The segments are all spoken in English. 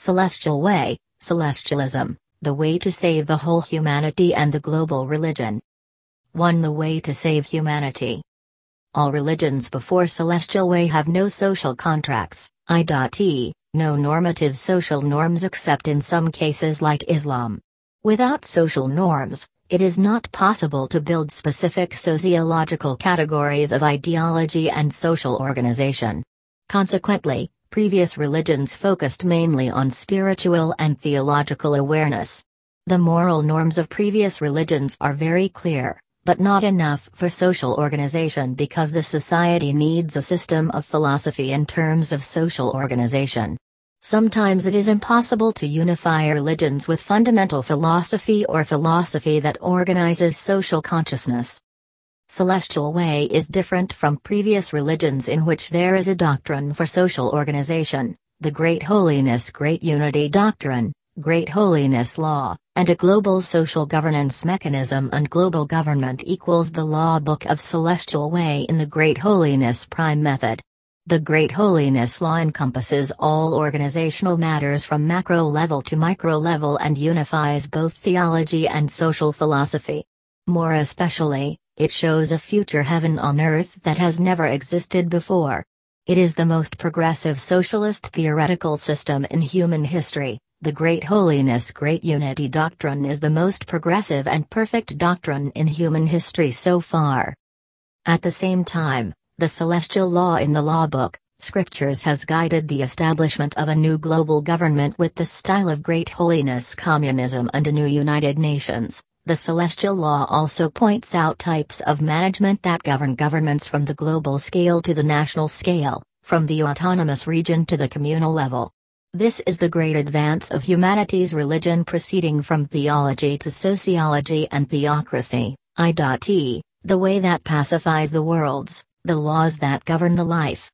Celestial Way, Celestialism, the way to save the whole humanity and the global religion. 1. The way to save humanity. All religions before Celestial Way have no social contracts, i.e., no normative social norms except in some cases like Islam. Without social norms, it is not possible to build specific sociological categories of ideology and social organization. Consequently, previous religions focused mainly on spiritual and theological awareness. The moral norms of previous religions are very clear, but not enough for social organization because the society needs a system of philosophy in terms of social organization. Sometimes it is impossible to unify religions with fundamental philosophy or philosophy that organizes social consciousness. Celestial Way is different from previous religions in which there is a doctrine for social organization, the Great Holiness Great Unity Doctrine, Great Holiness Law, and a global social governance mechanism and global government equals the law book of Celestial Way in the Great Holiness Prime Method. The Great Holiness Law encompasses all organizational matters from macro level to micro level and unifies both theology and social philosophy. More especially, it shows a future heaven on earth that has never existed before. It is the most progressive socialist theoretical system in human history. The Great Holiness Great Unity Doctrine is the most progressive and perfect doctrine in human history so far. At the same time, the celestial law in the law book, scriptures has guided the establishment of a new global government with the style of great holiness communism and a new United Nations. The celestial law also points out types of management that govern governments from the global scale to the national scale, from the autonomous region to the communal level. This is the great advance of humanity's religion proceeding from theology to sociology and theocracy, i.e., the way that pacifies the worlds, the laws that govern the life.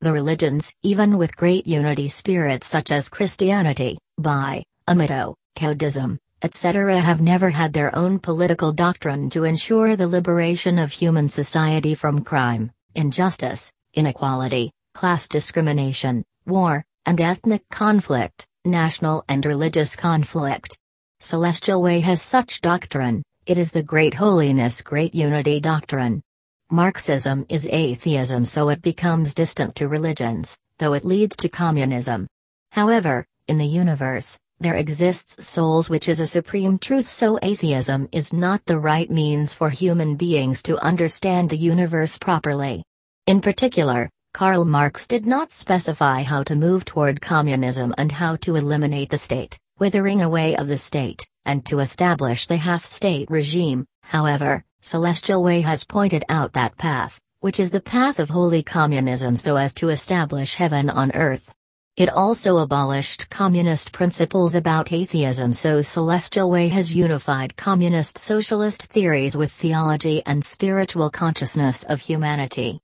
The religions, even with great unity spirits such as Christianity, by, Amido, Caodaism, etc., have never had their own political doctrine to ensure the liberation of human society from crime, injustice, inequality, class discrimination, war, and ethnic conflict, national and religious conflict. Celestial Way has such doctrine, it is the Great Holiness Great Unity Doctrine. Marxism is atheism so it becomes distant to religions, though it leads to communism. However, in the universe, there exists souls which is a supreme truth so atheism is not the right means for human beings to understand the universe properly. In particular, Karl Marx did not specify how to move toward communism and how to eliminate the state, withering away of the state, and to establish the half-state regime, however, Celestial Way has pointed out that path, which is the path of holy communism so as to establish heaven on earth. It also abolished communist principles about atheism so Celestial Way has unified communist socialist theories with theology and spiritual consciousness of humanity.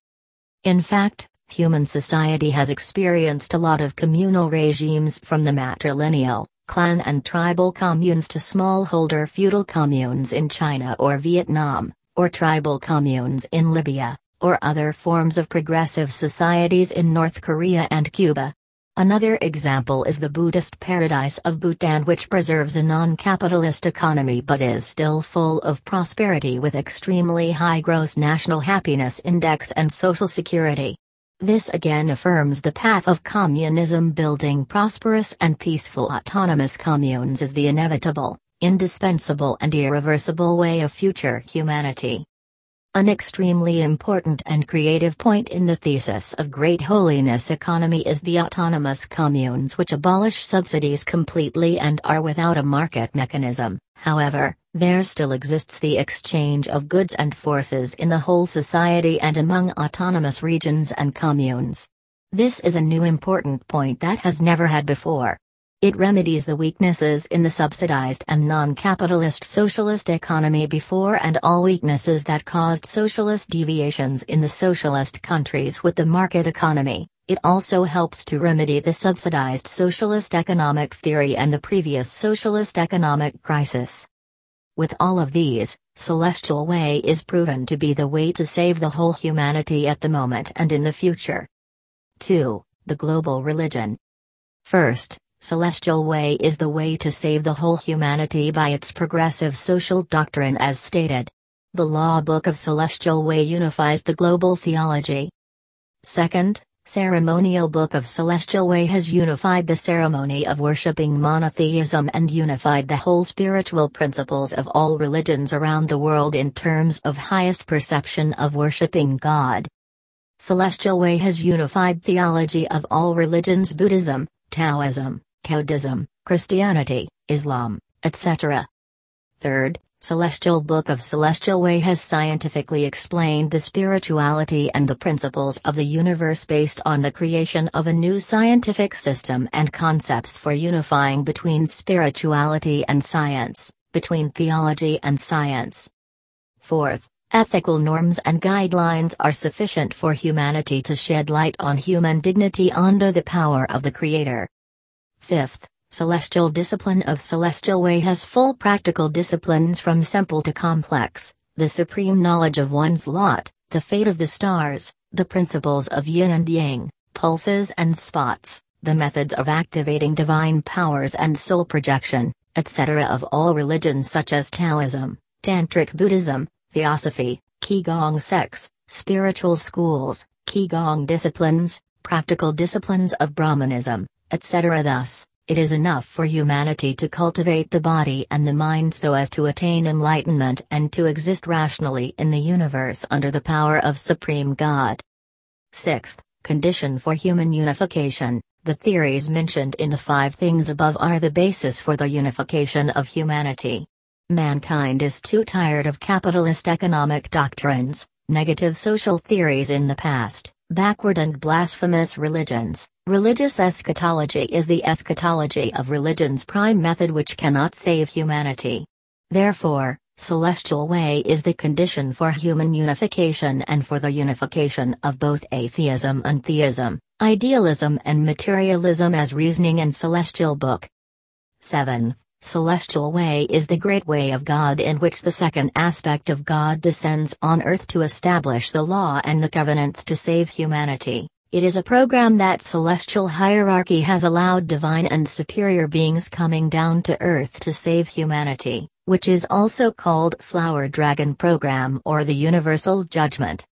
In fact, human society has experienced a lot of communal regimes from the matrilineal, clan and tribal communes to smallholder feudal communes in China or Vietnam, or tribal communes in Libya, or other forms of progressive societies in North Korea and Cuba. Another example is the Buddhist paradise of Bhutan, which preserves a non capitalist economy but is still full of prosperity with extremely high gross national happiness index and social security. This again affirms the path of communism building prosperous and peaceful autonomous communes is the inevitable, indispensable and irreversible way of future humanity. An extremely important and creative point in the thesis of Great Holiness Economy is the autonomous communes which abolish subsidies completely and are without a market mechanism. However, there still exists the exchange of goods and forces in the whole society and among autonomous regions and communes. This is a new important point that has never had before. It remedies the weaknesses in the subsidized and non capitalist socialist economy before and all weaknesses that caused socialist deviations in the socialist countries with the market economy. It also helps to remedy the subsidized socialist economic theory and the previous socialist economic crisis. With all of these, Celestial Way is proven to be the way to save the whole humanity at the moment and in the future. 2. The Global Religion. First, Celestial Way is the way to save the whole humanity by its progressive social doctrine as stated. The Law Book of Celestial Way unifies the global theology. Second, Ceremonial Book of Celestial Way has unified the ceremony of worshipping monotheism and unified the whole spiritual principles of all religions around the world in terms of highest perception of worshipping God. Celestial Way has unified theology of all religions Buddhism, Taoism, Buddhism, Christianity, Islam, etc. Third, Celestial Book of Celestial Way has scientifically explained the spirituality and the principles of the universe based on the creation of a new scientific system and concepts for unifying between spirituality and science, between theology and science. Fourth, ethical norms and guidelines are sufficient for humanity to shed light on human dignity under the power of the Creator. Fifth, Celestial discipline of Celestial Way has full practical disciplines from simple to complex, the supreme knowledge of one's lot, the fate of the stars, the principles of yin and yang, pulses and spots, the methods of activating divine powers and soul projection, etc. of all religions such as Taoism, Tantric Buddhism, Theosophy, Qigong sects, spiritual schools, Qigong disciplines, practical disciplines of Brahmanism, etc. Thus, it is enough for humanity to cultivate the body and the mind so as to attain enlightenment and to exist rationally in the universe under the power of Supreme God. Sixth, condition for human unification. The theories mentioned in the five things above are the basis for the unification of humanity. Mankind is too tired of capitalist economic doctrines, negative social theories in the past, backward and blasphemous religions. Religious eschatology is the eschatology of religion's prime method which cannot save humanity. Therefore, celestial way is the condition for human unification and for the unification of both atheism and theism, idealism and materialism as reasoning in celestial book. 7. Celestial way is the great way of God in which the second aspect of God descends on earth to establish the law and the covenants to save humanity. It is a program that celestial hierarchy has allowed divine and superior beings coming down to earth to save humanity, which is also called Flower Dragon Program or the Universal Judgment.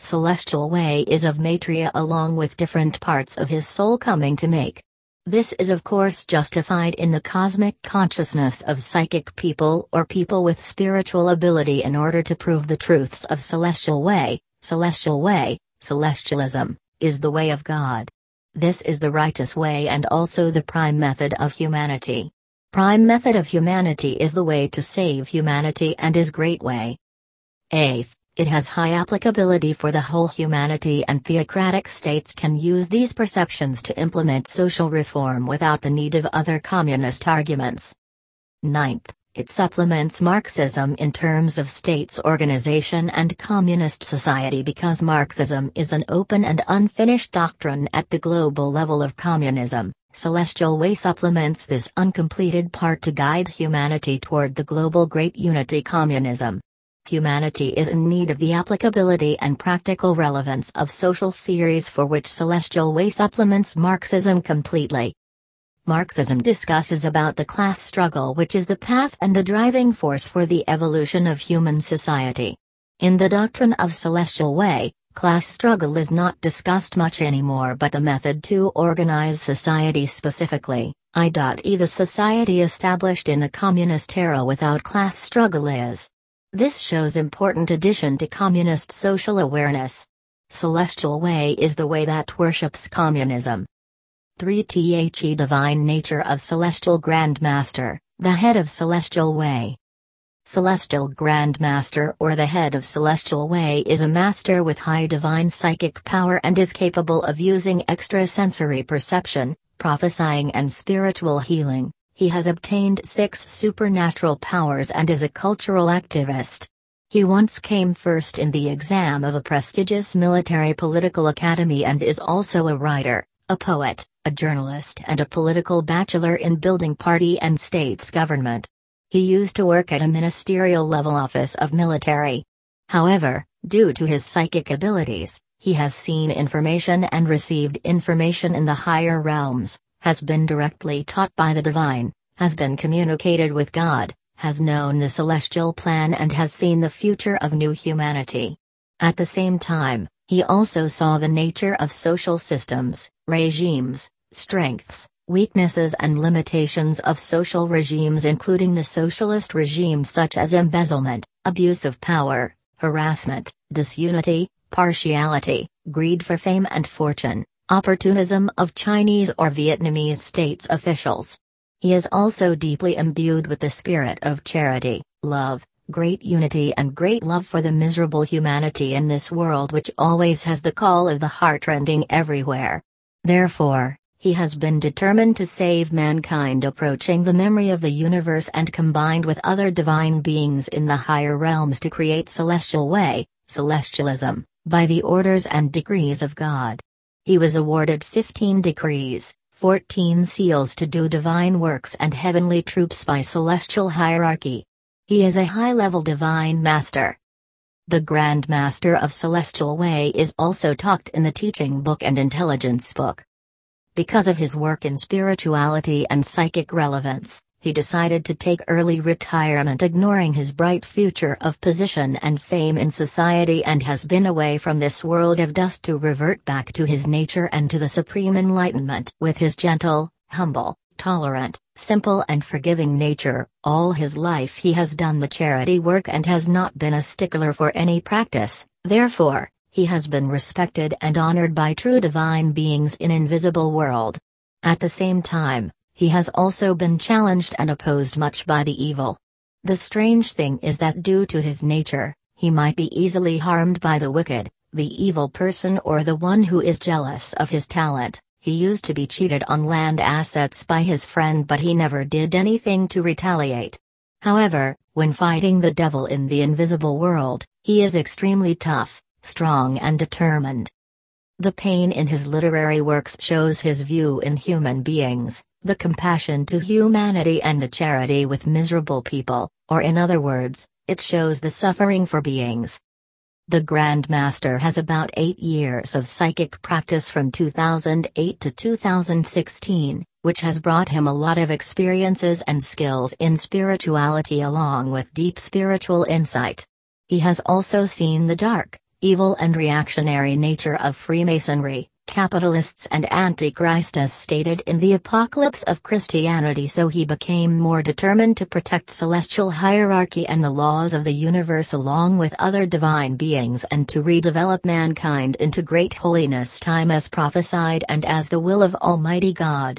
Celestial Way is of Maitreya along with different parts of his soul coming to make this is of course justified in the cosmic consciousness of psychic people or people with spiritual ability in order to prove the truths of celestial way, celestial way, celestialism, is the way of God. This is the righteous way and also the prime method of humanity. Prime method of humanity is the way to save humanity and is great way. 8th, it has high applicability for the whole humanity and theocratic states can use these perceptions to implement social reform without the need of other communist arguments. Ninth, it supplements Marxism in terms of states organization and communist society because Marxism is an open and unfinished doctrine at the global level of communism. Celestial Way supplements this uncompleted part to guide humanity toward the global Great Unity Communism. Humanity is in need of the applicability and practical relevance of social theories for which Celestial Way supplements Marxism completely. Marxism discusses about the class struggle which is the path and the driving force for the evolution of human society. In the doctrine of Celestial Way, class struggle is not discussed much anymore but the method to organize society specifically, i.e. the society established in the communist era without class struggle is this shows important addition to communist social awareness. Celestial Way is the way that worships communism. 3 The Divine Nature of Celestial Grand Master, the head of Celestial Way. Celestial Grand Master or the head of Celestial Way is a master with high divine psychic power and is capable of using extrasensory perception, prophesying and spiritual healing. He has obtained six supernatural powers and is a cultural activist. He once came first in the exam of a prestigious military political academy and is also a writer, a poet, a journalist and a political bachelor in building party and states government. He used to work at a ministerial level office of military. However, due to his psychic abilities, he has seen information and received information in the higher realms, has been directly taught by the divine, has been communicated with God, has known the celestial plan and has seen the future of new humanity. At the same time, he also saw the nature of social systems, regimes, strengths, weaknesses and limitations of social regimes including the socialist regimes such as embezzlement, abuse of power, harassment, disunity, partiality, greed for fame and fortune, opportunism of Chinese or Vietnamese states officials. He is also deeply imbued with the spirit of charity, love, great unity and great love for the miserable humanity in this world which always has the call of the heart rending everywhere. Therefore, he has been determined to save mankind approaching the memory of the universe and combined with other divine beings in the higher realms to create celestial way, celestialism, by the orders and decrees of God. He was awarded 15 decrees, 14 seals to do divine works and heavenly troops by celestial hierarchy. He is a high level divine master. The Grand Master of Celestial Way is also talked in the teaching book and intelligence book. Because of his work in spirituality and psychic relevance, he decided to take early retirement ignoring his bright future of position and fame in society and has been away from this world of dust to revert back to his nature and to the supreme enlightenment. With his gentle, humble, tolerant, simple and forgiving nature, all his life he has done the charity work and has not been a stickler for any practice, therefore, he has been respected and honored by true divine beings in invisible world. At the same time, he has also been challenged and opposed much by the evil. The strange thing is that due to his nature, he might be easily harmed by the wicked, the evil person or the one who is jealous of his talent. He used to be cheated on land assets by his friend but he never did anything to retaliate. However, when fighting the devil in the invisible world, he is extremely tough, strong and determined. The pain in his literary works shows his view in human beings, the compassion to humanity and the charity with miserable people, or in other words, it shows the suffering for beings. The Grand Master has about 8 years of psychic practice from 2008 to 2016, which has brought him a lot of experiences and skills in spirituality along with deep spiritual insight. He has also seen the dark, evil and reactionary nature of Freemasonry, capitalists and Antichrist as stated in the Apocalypse of Christianity so he became more determined to protect celestial hierarchy and the laws of the universe along with other divine beings and to redevelop mankind into great holiness time as prophesied and as the will of Almighty God.